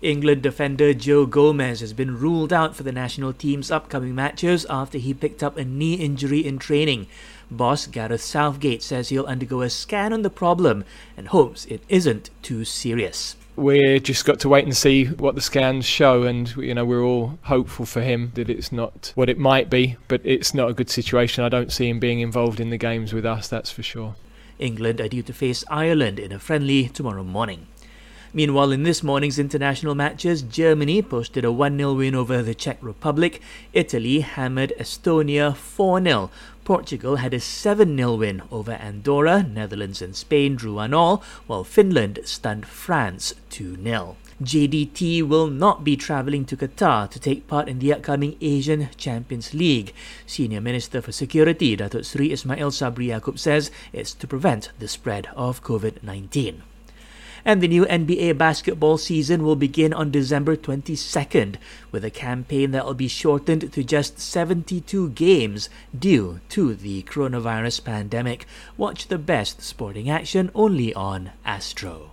England defender Joe Gomez has been ruled out for the national team's upcoming matches after he picked up a knee injury in training. Boss Gareth Southgate says he'll undergo a scan on the problem and hopes it isn't too serious. We're just got to wait and see what the scans show, and you know we're all hopeful for him that it's not what it might be, but it's not a good situation. I don't see him being involved in the games with us, that's for sure. England are due to face Ireland in a friendly tomorrow morning. Meanwhile, in this morning's international matches, Germany posted a 1 0 win over the Czech Republic. Italy hammered Estonia 4 0. Portugal had a 7 0 win over Andorra. Netherlands and Spain drew an all, while Finland stunned France 2 0. JDT will not be travelling to Qatar to take part in the upcoming Asian Champions League. Senior Minister for Security, Datuk Sri Ismail Sabri Yaakob says it's to prevent the spread of COVID 19. And the new NBA basketball season will begin on December 22nd with a campaign that will be shortened to just 72 games due to the coronavirus pandemic. Watch the best sporting action only on Astro.